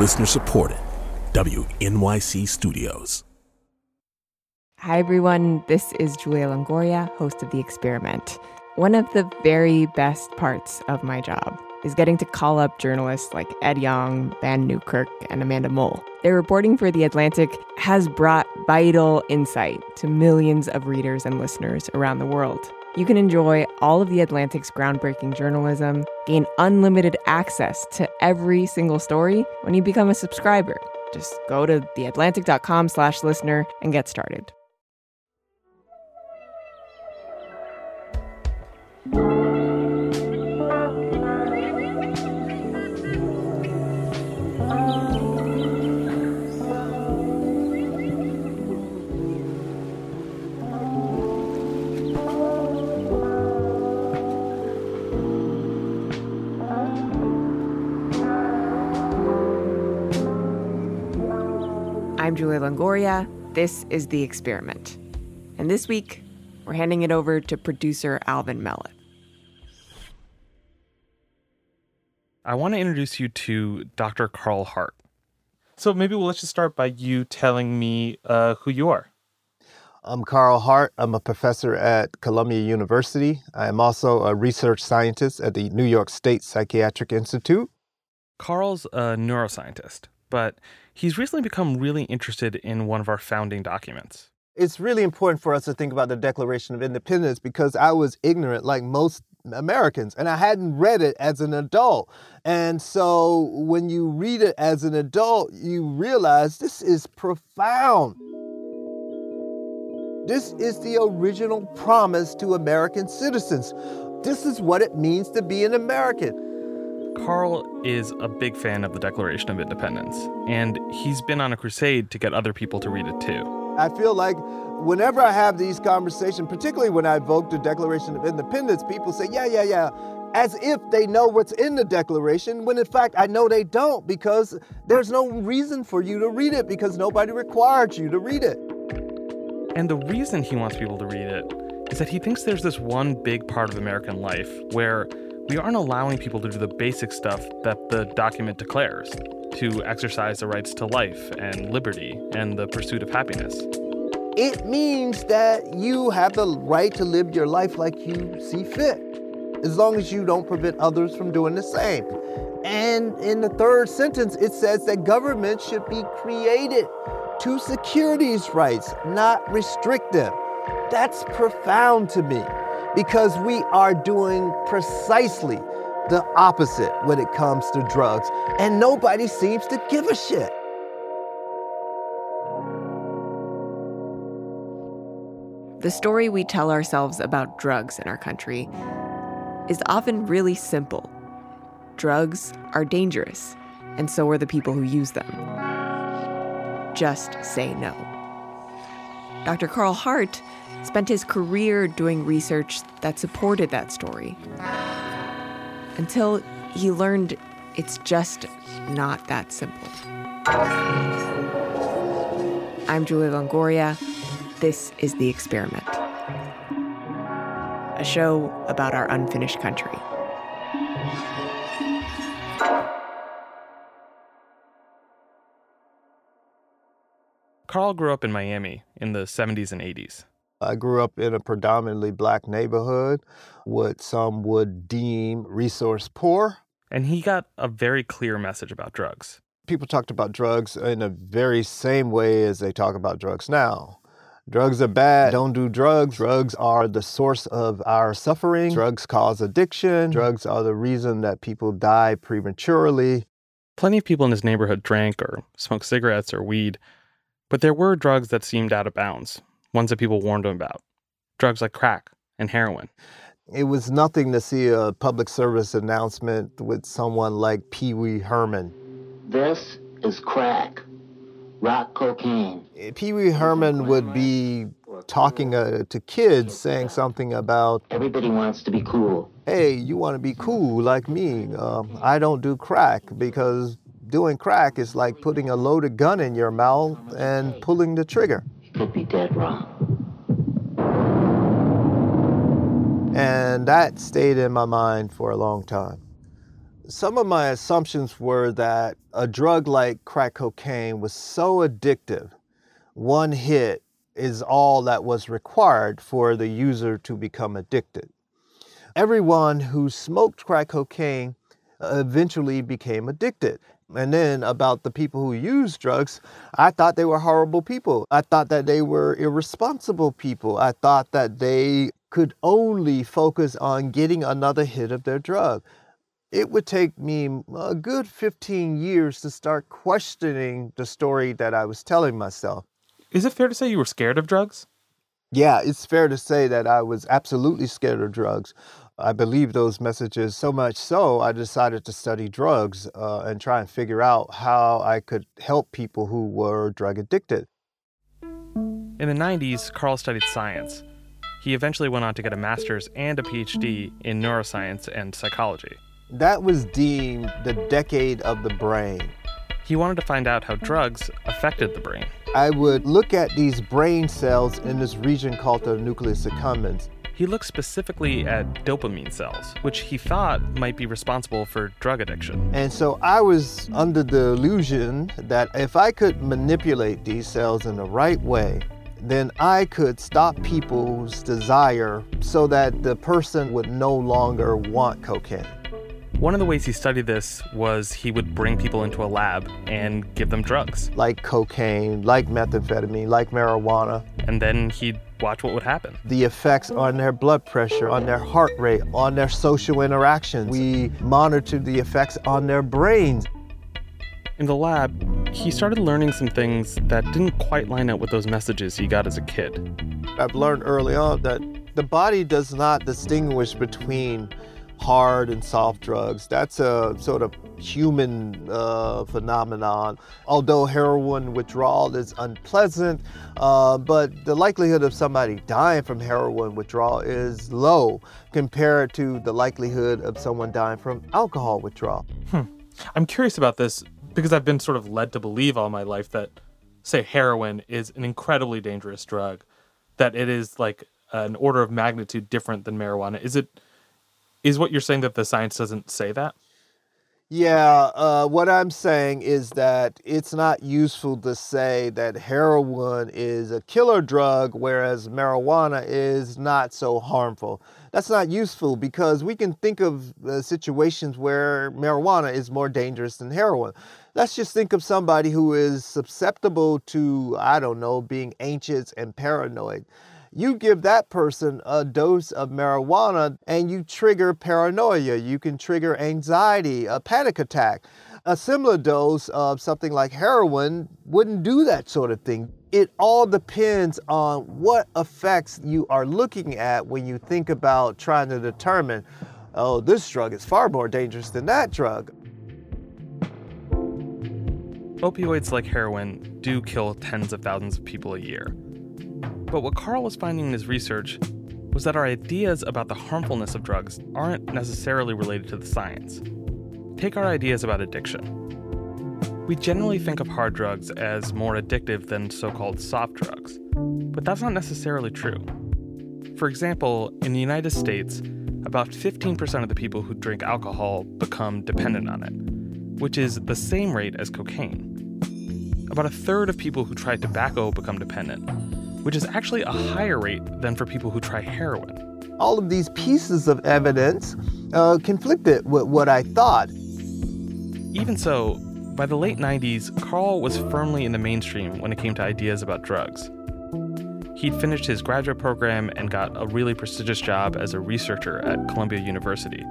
Listener supported. WNYC Studios. Hi, everyone. This is Julia Longoria, host of The Experiment. One of the very best parts of my job is getting to call up journalists like Ed Yong, Vann Newkirk, and Amanda Mull. Their reporting for The Atlantic has brought vital insight to millions of readers and listeners around the world. You can enjoy all of The Atlantic's groundbreaking journalism, gain unlimited access to every single story when you become a subscriber. Just go to theatlantic.com slash listener and get started. Julia Longoria. This is The Experiment. And this week, we're handing it over to producer Alvin Melathe. I want to introduce you to Dr. Carl Hart. So maybe well, let's just start by you telling me uh, who you are. I'm Carl Hart. I'm a professor at Columbia University. I am also a research scientist at the New York State Psychiatric Institute. Carl's a neuroscientist, but he's recently become really interested in one of our founding documents. It's really important for us to think about the Declaration of Independence because I was ignorant, like most Americans, and I hadn't read it as an adult. And so when you read it as an adult, you realize this is profound. This is the original promise to American citizens. This is what it means to be an American. Carl is a big fan of the Declaration of Independence, and he's been on a crusade to get other people to read it too. I feel like whenever I have these conversations, particularly when I evoke the Declaration of Independence, people say, yeah, yeah, yeah, as if they know what's in the Declaration, when in fact I know they don't because there's no reason for you to read it because nobody required you to read it. And the reason he wants people to read it is that he thinks there's this one big part of American life where we aren't allowing people to do the basic stuff that the document declares to exercise the rights to life and liberty and the pursuit of happiness. It means that you have the right to live your life like you see fit, as long as you don't prevent others from doing the same. And in the third sentence, it says that government should be created to secure these rights, not restrict them. That's profound to me because we are doing precisely the opposite when it comes to drugs, and nobody seems to give a shit. The story we tell ourselves about drugs in our country is often really simple. Drugs are dangerous, and so are the people who use them. Just say no. Dr. Carl Hart spent his career doing research that supported that story until he learned it's just not that simple. I'm Julia Longoria. This is The Experiment, a show about our unfinished country. Carl grew up in Miami in the 70s and 80s. I grew up in a predominantly black neighborhood, what some would deem resource poor. And he got a very clear message about drugs. People talked about drugs in the very same way as they talk about drugs now. Drugs are bad. Don't do drugs. Drugs are the source of our suffering. Drugs cause addiction. Drugs are the reason that people die prematurely. Plenty of people in his neighborhood drank or smoked cigarettes or weed, but there were drugs that seemed out of bounds, ones that people warned him about. Drugs like crack and heroin. It was nothing to see a public service announcement with someone like Pee Wee Herman. This is crack, rock cocaine. Pee Wee Herman would be talking uh, to kids, saying something about, Everybody wants to be cool. hey, you want to be cool like me. Um, I don't do crack because doing crack is like putting a loaded gun in your mouth and pulling the trigger. Could be dead wrong. And that stayed in my mind for a long time. Some of my assumptions were that a drug like crack cocaine was so addictive, one hit is all that was required for the user to become addicted. Everyone who smoked crack cocaine eventually became addicted. And then about the people who use drugs, I thought they were horrible people. I thought that they were irresponsible people. I thought that they could only focus on getting another hit of their drug. It would take me a good 15 years to start questioning the story that I was telling myself. Is it fair to say you were scared of drugs? Yeah, it's fair to say that I was absolutely scared of drugs. I believe those messages so much so, I decided to study drugs uh, and try and figure out how I could help people who were drug addicted. In the 90s, Carl studied science. He eventually went on to get a master's and a PhD in neuroscience and psychology. That was deemed the decade of the brain. He wanted to find out how drugs affected the brain. I would look at these brain cells in this region called the nucleus accumbens. He looked specifically at dopamine cells, which he thought might be responsible for drug addiction. And so I was under the illusion that if I could manipulate these cells in the right way, then I could stop people's desire so that the person would no longer want cocaine. One of the ways he studied this was he would bring people into a lab and give them drugs. Like cocaine, like methamphetamine, like marijuana. And then he'd watch what would happen. The effects on their blood pressure, on their heart rate, on their social interactions. We monitored the effects on their brains. In the lab, he started learning some things that didn't quite line up with those messages he got as a kid. I've learned early on that the body does not distinguish between hard and soft drugs. That's a sort of human uh, phenomenon. Although heroin withdrawal is unpleasant, uh, but the likelihood of somebody dying from heroin withdrawal is low compared to the likelihood of someone dying from alcohol withdrawal. Hmm. I'm curious about this because I've been sort of led to believe all my life that, say, heroin is an incredibly dangerous drug, that it is like an order of magnitude different than marijuana. Is it? Is what you're saying that the science doesn't say that? Yeah, uh, what I'm saying is that it's not useful to say that heroin is a killer drug, whereas marijuana is not so harmful. That's not useful because we can think of uh, situations where marijuana is more dangerous than heroin. Let's just think of somebody who is susceptible to, I don't know, being anxious and paranoid you give that person a dose of marijuana and you trigger paranoia. You can trigger anxiety, a panic attack. A similar dose of something like heroin wouldn't do that sort of thing. It all depends on what effects you are looking at when you think about trying to determine, oh, this drug is far more dangerous than that drug. Opioids like heroin do kill tens of thousands of people a year. But what Carl was finding in his research was that our ideas about the harmfulness of drugs aren't necessarily related to the science. Take our ideas about addiction. We generally think of hard drugs as more addictive than so called soft drugs, but that's not necessarily true. For example, in the United States, about 15% of the people who drink alcohol become dependent on it, which is the same rate as cocaine. About a third of people who try tobacco become dependent, which is actually a higher rate than for people who try heroin. All of these pieces of evidence uh, conflicted with what I thought. Even so, by the late 90s, Carl was firmly in the mainstream when it came to ideas about drugs. He'd finished his graduate program and got a really prestigious job as a researcher at Columbia University.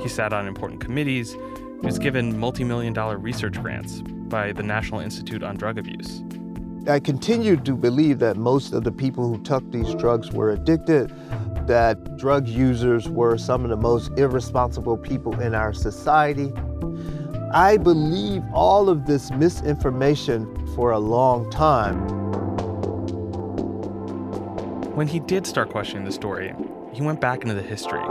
He sat on important committees, he was given multi million dollar research grants by the National Institute on Drug Abuse. I continued to believe that most of the people who took these drugs were addicted, that drug users were some of the most irresponsible people in our society. I believe all of this misinformation for a long time. When he did start questioning the story, he went back into the history.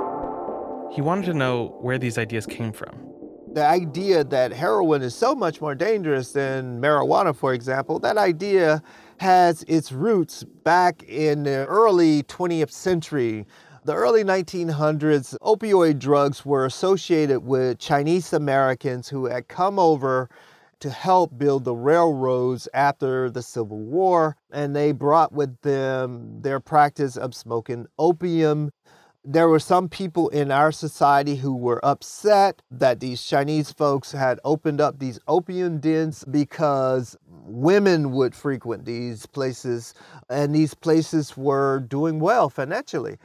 He wanted to know where these ideas came from the idea that heroin is so much more dangerous than marijuana, for example, that idea has its roots back in the early 20th century. The early 1900s, opioid drugs were associated with Chinese Americans who had come over to help build the railroads after the Civil War, and they brought with them their practice of smoking opium. There were some people in our society who were upset that these Chinese folks had opened up these opium dens because women would frequent these places, and these places were doing well financially.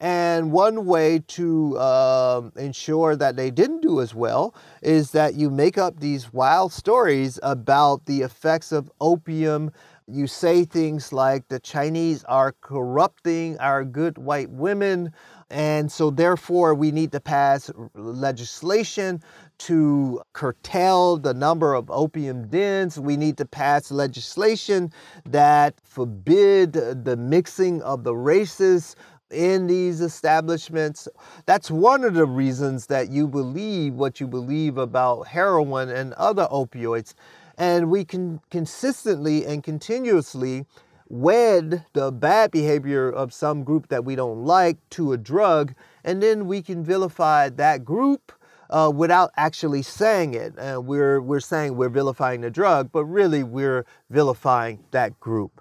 And one way to uh, ensure that they didn't do as well is that you make up these wild stories about the effects of opium. You say things like the Chinese are corrupting our good white women, and so therefore we need to pass legislation to curtail the number of opium dens. We need to pass legislation that forbid the mixing of the races in these establishments. That's one of the reasons that you believe what you believe about heroin and other opioids. And we can consistently and continuously wed the bad behavior of some group that we don't like to a drug, and then we can vilify that group. Uh, without actually saying it, uh, we're we're saying we're vilifying the drug, but really we're vilifying that group.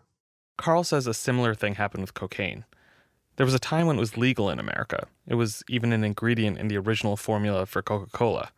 Carl says a similar thing happened with cocaine. There was a time when it was legal in America. It was even an ingredient in the original formula for Coca Cola.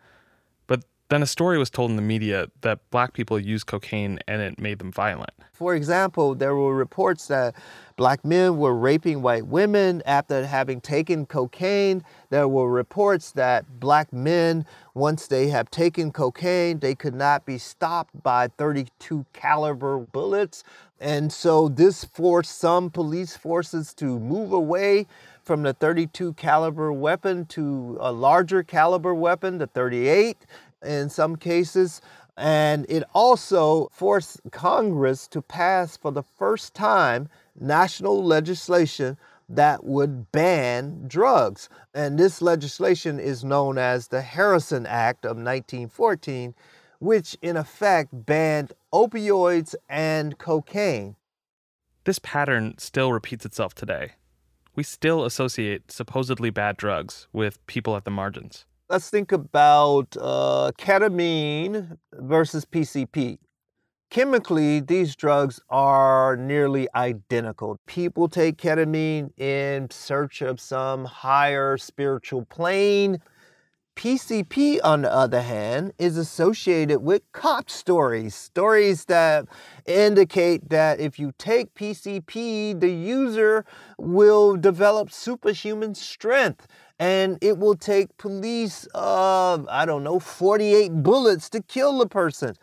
Then a story was told in the media that black people used cocaine and it made them violent. For example, there were reports that black men were raping white women after having taken cocaine. There were reports that black men, once they have taken cocaine, they could not be stopped by 32 caliber bullets. And so this forced some police forces to move away from the 32 caliber weapon to a larger caliber weapon, the 38 in some cases. And it also forced Congress to pass for the first time national legislation that would ban drugs. And this legislation is known as the Harrison Act of 1914, which in effect banned opioids and cocaine. This pattern still repeats itself today. We still associate supposedly bad drugs with people at the margins. Let's think about uh, ketamine versus PCP. Chemically, these drugs are nearly identical. People take ketamine in search of some higher spiritual plane. PCP, on the other hand, is associated with cop stories, stories that indicate that if you take PCP, the user will develop superhuman strength and it will take police, uh, I don't know, 48 bullets to kill the person.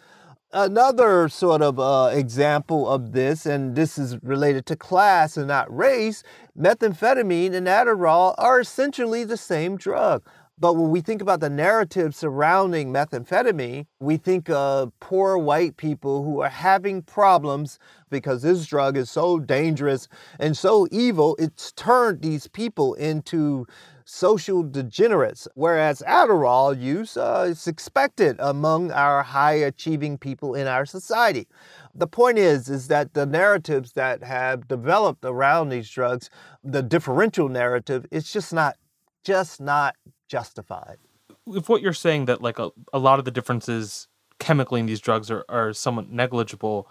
Another sort of uh, example of this, and this is related to class and not race, methamphetamine and Adderall are essentially the same drug. But when we think about the narrative surrounding methamphetamine, we think of poor white people who are having problems because this drug is so dangerous and so evil, it's turned these people into social degenerates, whereas Adderall use uh, is expected among our high achieving people in our society. The point is, is that the narratives that have developed around these drugs, the differential narrative, it's just not, just not justified. If what you're saying that like a, a lot of the differences chemically in these drugs are, are somewhat negligible,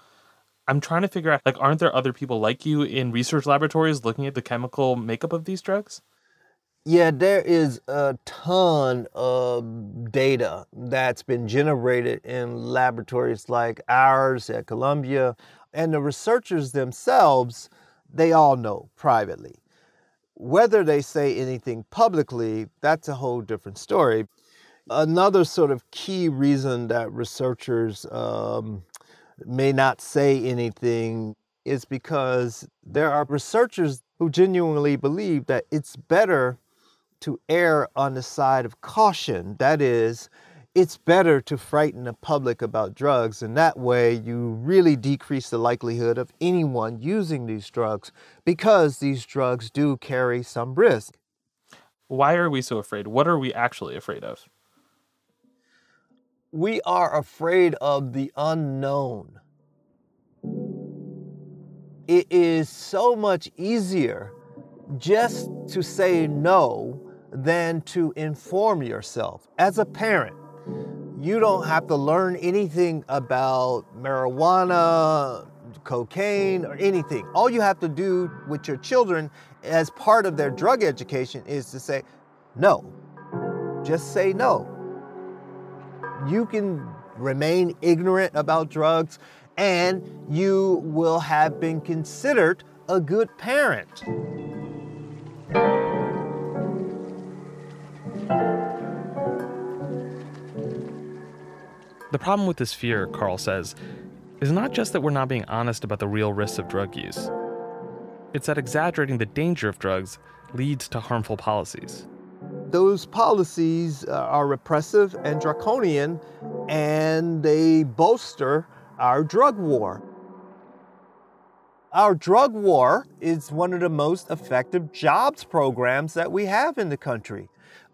I'm trying to figure out like aren't there other people like you in research laboratories looking at the chemical makeup of these drugs? Yeah, there is a ton of data that's been generated in laboratories like ours at Columbia, and the researchers themselves, they all know privately. Whether they say anything publicly, that's a whole different story. Another sort of key reason that researchers um, may not say anything is because there are researchers who genuinely believe that it's better to err on the side of caution. That is, it's better to frighten the public about drugs, and that way you really decrease the likelihood of anyone using these drugs because these drugs do carry some risk. Why are we so afraid? What are we actually afraid of? We are afraid of the unknown. It is so much easier just to say no than to inform yourself. As a parent, you don't have to learn anything about marijuana, cocaine, or anything. All you have to do with your children as part of their drug education is to say no. Just say no. You can remain ignorant about drugs and you will have been considered a good parent. The problem with this fear, Carl says, is not just that we're not being honest about the real risks of drug use, it's that exaggerating the danger of drugs leads to harmful policies. Those policies uh, are repressive and draconian, and they bolster our drug war. Our drug war is one of the most effective jobs programs that we have in the country.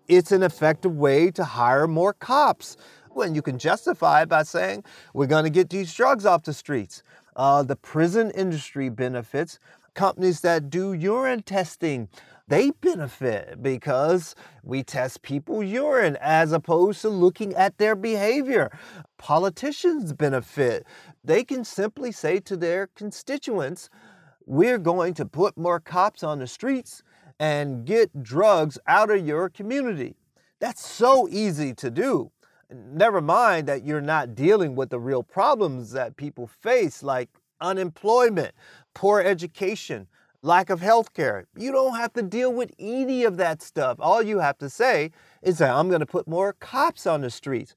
It's an effective way to hire more cops when you can justify it by saying, we're going to get these drugs off the streets. Uh, the prison industry benefits. Companies that do urine testing, they benefit because we test people urine as opposed to looking at their behavior. Politicians benefit. They can simply say to their constituents, we're going to put more cops on the streets and get drugs out of your community. That's so easy to do. Never mind that you're not dealing with the real problems that people face, like unemployment, poor education, lack of health care. You don't have to deal with any of that stuff. All you have to say is that I'm going to put more cops on the streets.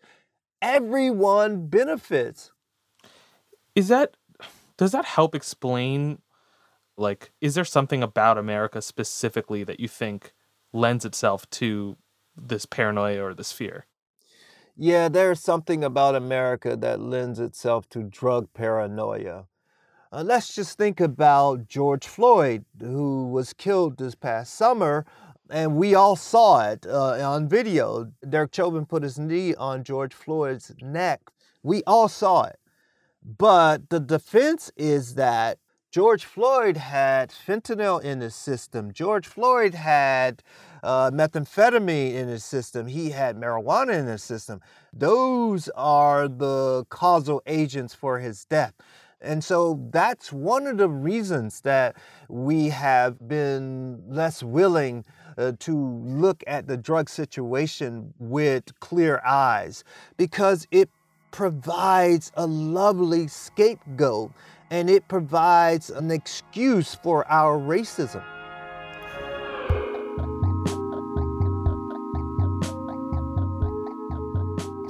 Everyone benefits. Is that does that help explain like is there something about America specifically that you think lends itself to this paranoia or this fear? Yeah, there's something about America that lends itself to drug paranoia. Uh, let's just think about George Floyd, who was killed this past summer, and we all saw it uh, on video. Derek Chauvin put his knee on George Floyd's neck. We all saw it. But the defense is that George Floyd had fentanyl in his system. George Floyd had uh, methamphetamine in his system. He had marijuana in his system. Those are the causal agents for his death. And so that's one of the reasons that we have been less willing uh, to look at the drug situation with clear eyes because it provides a lovely scapegoat and it provides an excuse for our racism.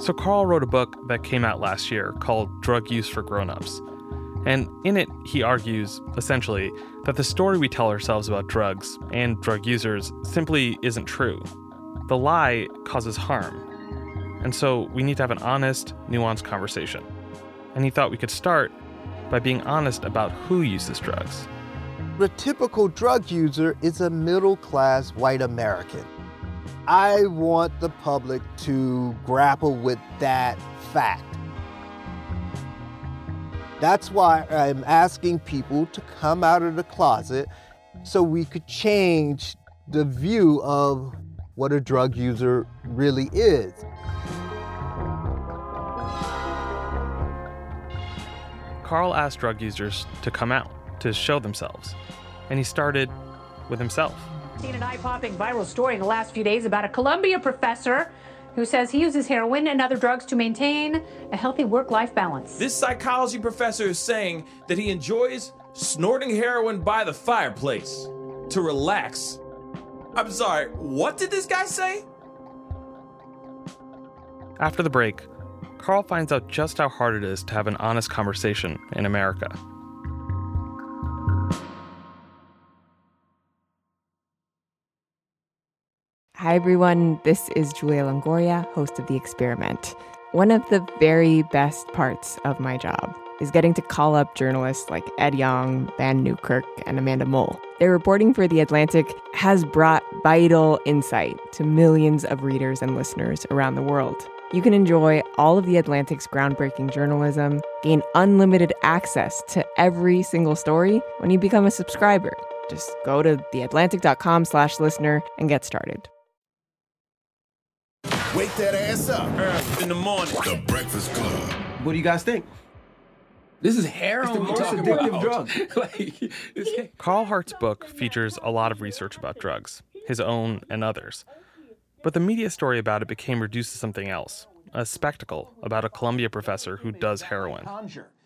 So, Carl wrote a book that came out last year called Drug Use for Grownups. And in it, he argues, essentially, that the story we tell ourselves about drugs and drug users simply isn't true. The lie causes harm. And so we need to have an honest, nuanced conversation. And he thought we could start by being honest about who uses drugs. The typical drug user is a middle class white American. I want the public to grapple with that fact. That's why I'm asking people to come out of the closet so we could change the view of what a drug user really is. Carl asked drug users to come out, to show themselves. And he started with himself. Seen an eye-popping viral story in the last few days about a Columbia professor who says he uses heroin and other drugs to maintain a healthy work-life balance. This psychology professor is saying that he enjoys snorting heroin by the fireplace to relax. I'm sorry, what did this guy say? After the break, Carl finds out just how hard it is to have an honest conversation in America. Hi, everyone. This is Julia Longoria, host of The Experiment. One of the very best parts of my job is getting to call up journalists like Ed Yong, Vann Newkirk, and Amanda Mull. Their reporting for The Atlantic has brought vital insight to millions of readers and listeners around the world. You can enjoy all of The Atlantic's groundbreaking journalism, gain unlimited access to every single story when you become a subscriber. Just go to theatlantic.com slash listener and get started. Wake that ass up. In the morning. The Breakfast Club. What do you guys think? This is heroin. It's the most addictive about. drug. like, it's- Carl Hart's book features a lot of research about drugs, his own and others. But the media story about it became reduced to something else a spectacle about a Columbia professor who does heroin.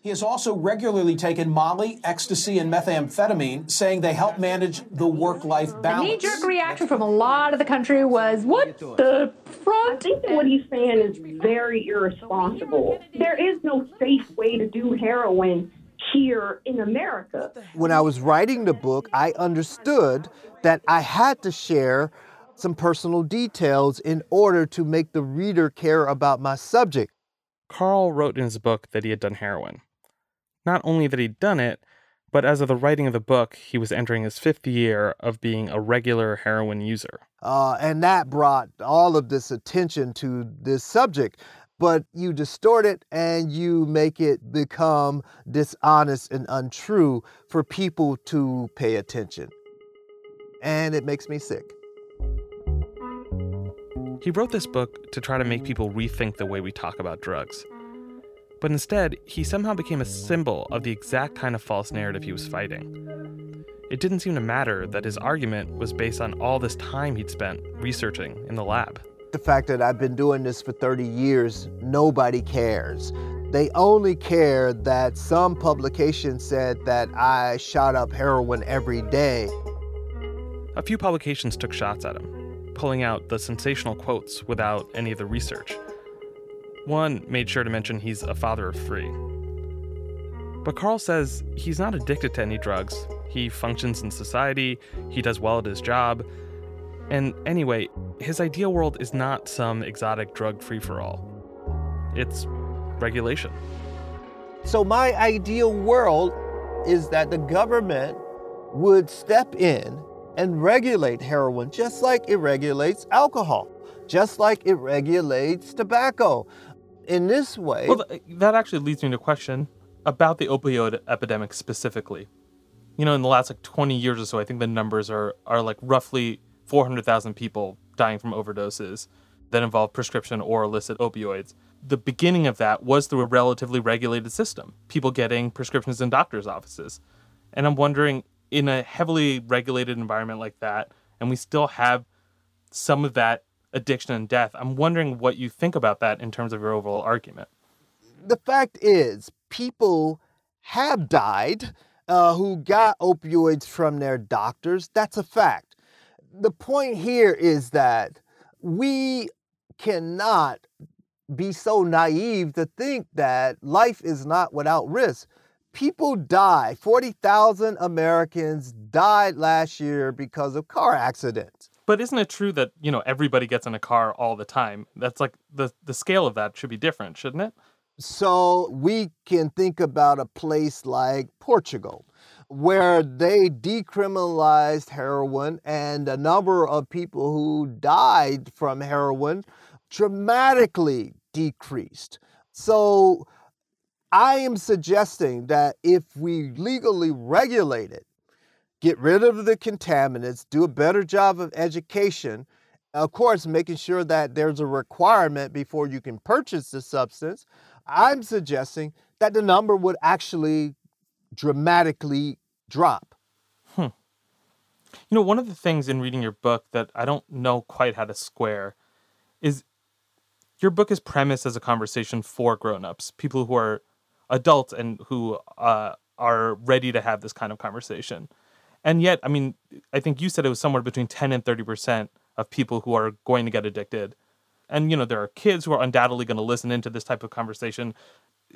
He has also regularly taken Molly, ecstasy, and methamphetamine, saying they help manage the work-life balance. The balance. knee-jerk reaction from a lot of the country was, "What the front?" I think that what he's saying is very irresponsible. There is no safe way to do heroin here in America. When I was writing the book, I understood that I had to share some personal details in order to make the reader care about my subject. Carl wrote in his book that he had done heroin. Not only that he'd done it, but as of the writing of the book, he was entering his fifth year of being a regular heroin user. Uh, and that brought all of this attention to this subject. But you distort it and you make it become dishonest and untrue for people to pay attention. And it makes me sick. He wrote this book to try to make people rethink the way we talk about drugs. But instead, he somehow became a symbol of the exact kind of false narrative he was fighting. It didn't seem to matter that his argument was based on all this time he'd spent researching in the lab. The fact that I've been doing this for 30 years, nobody cares. They only care that some publication said that I shot up heroin every day. A few publications took shots at him, pulling out the sensational quotes without any of the research. One made sure to mention he's a father of three. But Carl says he's not addicted to any drugs. He functions in society, he does well at his job. And anyway, his ideal world is not some exotic drug free for all, it's regulation. So, my ideal world is that the government would step in and regulate heroin just like it regulates alcohol, just like it regulates tobacco. In this way, Well, th- that actually leads me to a question about the opioid epidemic specifically. You know, in the last like 20 years or so, I think the numbers are are like roughly 400,000 people dying from overdoses that involve prescription or illicit opioids. The beginning of that was through a relatively regulated system, people getting prescriptions in doctors' offices. And I'm wondering, in a heavily regulated environment like that, and we still have some of that addiction and death, I'm wondering what you think about that in terms of your overall argument. the fact is, people have died uh, who got opioids from their doctors. That's a fact. The point here is that we cannot be so naive to think that life is not without risk. People die. 40,000 Americans died last year because of car accidents. But isn't it true that, you know, everybody gets in a car all the time? That's like the the scale of that should be different, shouldn't it? So we can think about a place like Portugal, where they decriminalized heroin and the number of people who died from heroin dramatically decreased. So I am suggesting that if we legally regulate it, get rid of the contaminants, do a better job of education, of course, making sure that there's a requirement before you can purchase the substance, I'm suggesting that the number would actually dramatically drop. Hmm. You know, one of the things in reading your book that I don't know quite how to square is your book is premised as a conversation for grown-ups, people who are adults and who uh, are ready to have this kind of conversation. And yet, I mean, I think you said it was somewhere between 10 and 30% of people who are going to get addicted. And, you know, there are kids who are undoubtedly going to listen into this type of conversation.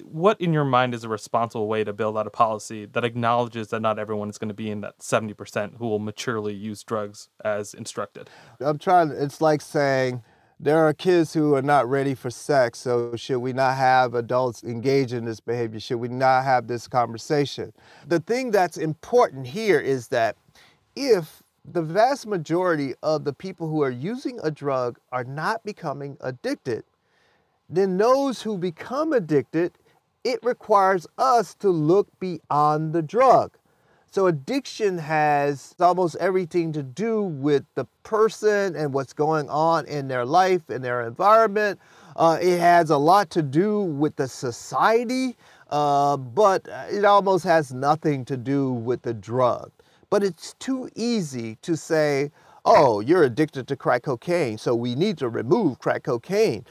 What, in your mind, is a responsible way to build out a policy that acknowledges that not everyone is going to be in that 70% who will maturely use drugs as instructed? I'm trying, it's like saying there are kids who are not ready for sex, so should we not have adults engage in this behavior? Should we not have this conversation? The thing that's important here is that if the vast majority of the people who are using a drug are not becoming addicted, then those who become addicted, it requires us to look beyond the drug. So addiction has almost everything to do with the person and what's going on in their life and their environment. Uh, it has a lot to do with the society, uh, but it almost has nothing to do with the drug. But it's too easy to say, oh, you're addicted to crack cocaine, so we need to remove crack cocaine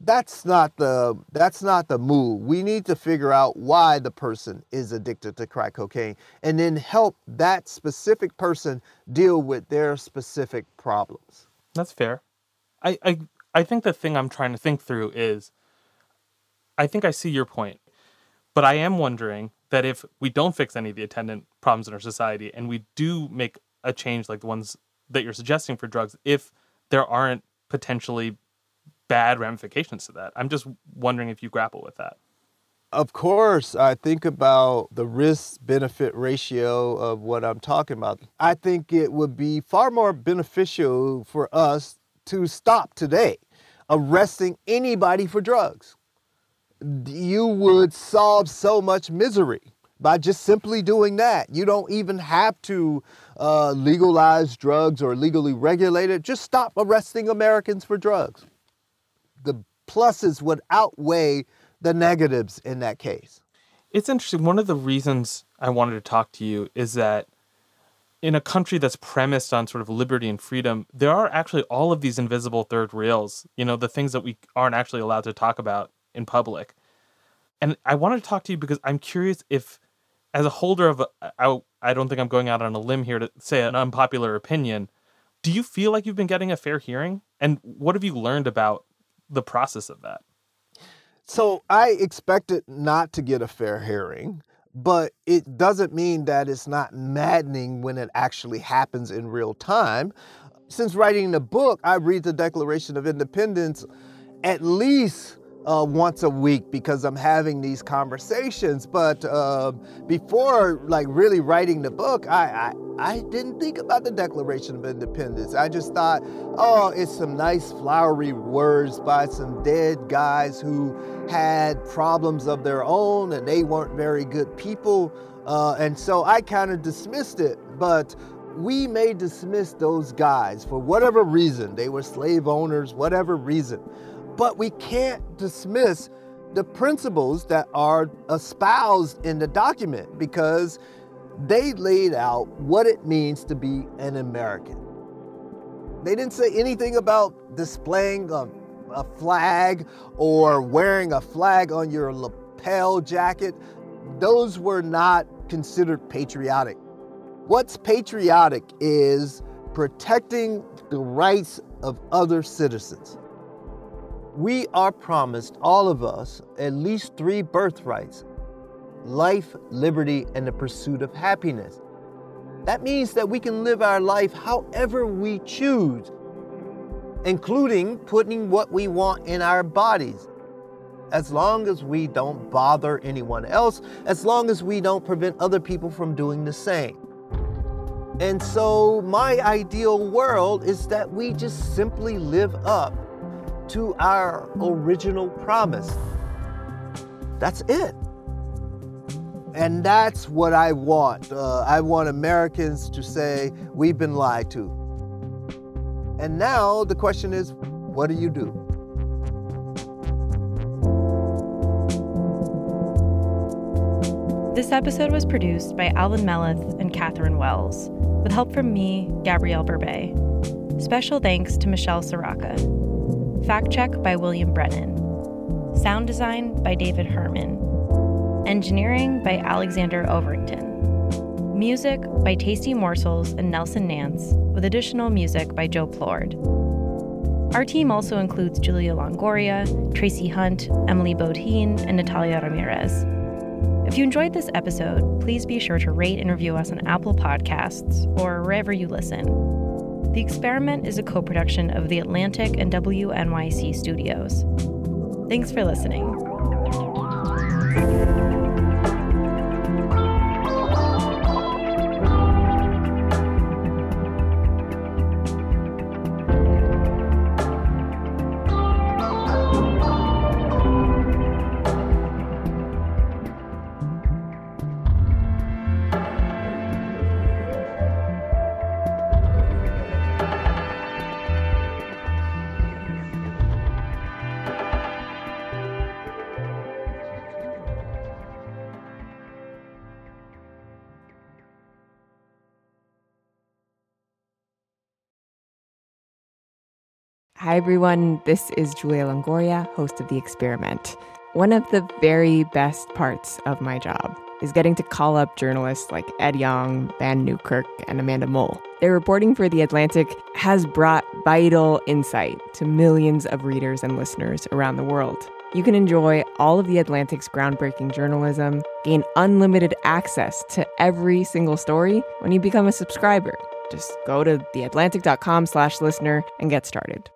that's not the that's not the move. We need to figure out why the person is addicted to crack cocaine and then help that specific person deal with their specific problems. That's fair. I I I think the thing I'm trying to think through is I think I see your point. But I am wondering that if we don't fix any of the attendant problems in our society and we do make a change like the ones that you're suggesting for drugs, if there aren't potentially bad ramifications to that. I'm just wondering if you grapple with that. Of course, I think about the risk benefit ratio of what I'm talking about. I think it would be far more beneficial for us to stop today arresting anybody for drugs. You would solve so much misery by just simply doing that. You don't even have to uh, legalize drugs or legally regulate it. Just stop arresting Americans for drugs the pluses would outweigh the negatives in that case. It's interesting. One of the reasons I wanted to talk to you is that in a country that's premised on sort of liberty and freedom, there are actually all of these invisible third rails, you know, the things that we aren't actually allowed to talk about in public. And I wanted to talk to you because I'm curious if, as a holder of, I, I don't think I'm going out on a limb here to say an unpopular opinion, do you feel like you've been getting a fair hearing? And what have you learned about the process of that? So I expected not to get a fair hearing, but it doesn't mean that it's not maddening when it actually happens in real time. Since writing the book, I read the Declaration of Independence at least uh, once a week because I'm having these conversations. But uh, before, like really writing the book, I, I I didn't think about the Declaration of Independence. I just thought, oh, it's some nice flowery words by some dead guys who had problems of their own and they weren't very good people. Uh, and so I kind of dismissed it. But we may dismiss those guys for whatever reason. They were slave owners, whatever reason. But we can't dismiss the principles that are espoused in the document because they laid out what it means to be an American. They didn't say anything about displaying a, a flag or wearing a flag on your lapel jacket. Those were not considered patriotic. What's patriotic is protecting the rights of other citizens we are promised, all of us, at least three birthrights life, liberty, and the pursuit of happiness. That means that we can live our life however we choose, including putting what we want in our bodies. As long as we don't bother anyone else, as long as we don't prevent other people from doing the same. And so, my ideal world is that we just simply live up to our original promise. That's it. And that's what I want. Uh, I want Americans to say, we've been lied to. And now the question is, what do you do? This episode was produced by Alvin Melathe and Katherine Wells, with help from me, Gabrielle Berbey. Special thanks to Michelle Ciarrocca. Fact check by William Brennan. Sound design by David Herman. Engineering by Alexander Overington. Music by Tasty Morsels and Nelson Nance, with additional music by Joe Plord. Our team also includes Julia Longoria, Tracy Hunt, Emily Bodine, and Natalia Ramirez. If you enjoyed this episode, please be sure to rate and review us on Apple Podcasts or wherever you listen. The Experiment is a co production of The Atlantic and WNYC studios. Thanks for listening. Hi, everyone. This is Julia Longoria, host of The Experiment. One of the very best parts of my job is getting to call up journalists like Ed Yong, Vann Newkirk, and Amanda Mull. Their reporting for The Atlantic has brought vital insight to millions of readers and listeners around the world. You can enjoy all of The Atlantic's groundbreaking journalism, gain unlimited access to every single story when you become a subscriber. Just go to theatlantic.com slash listener and get started.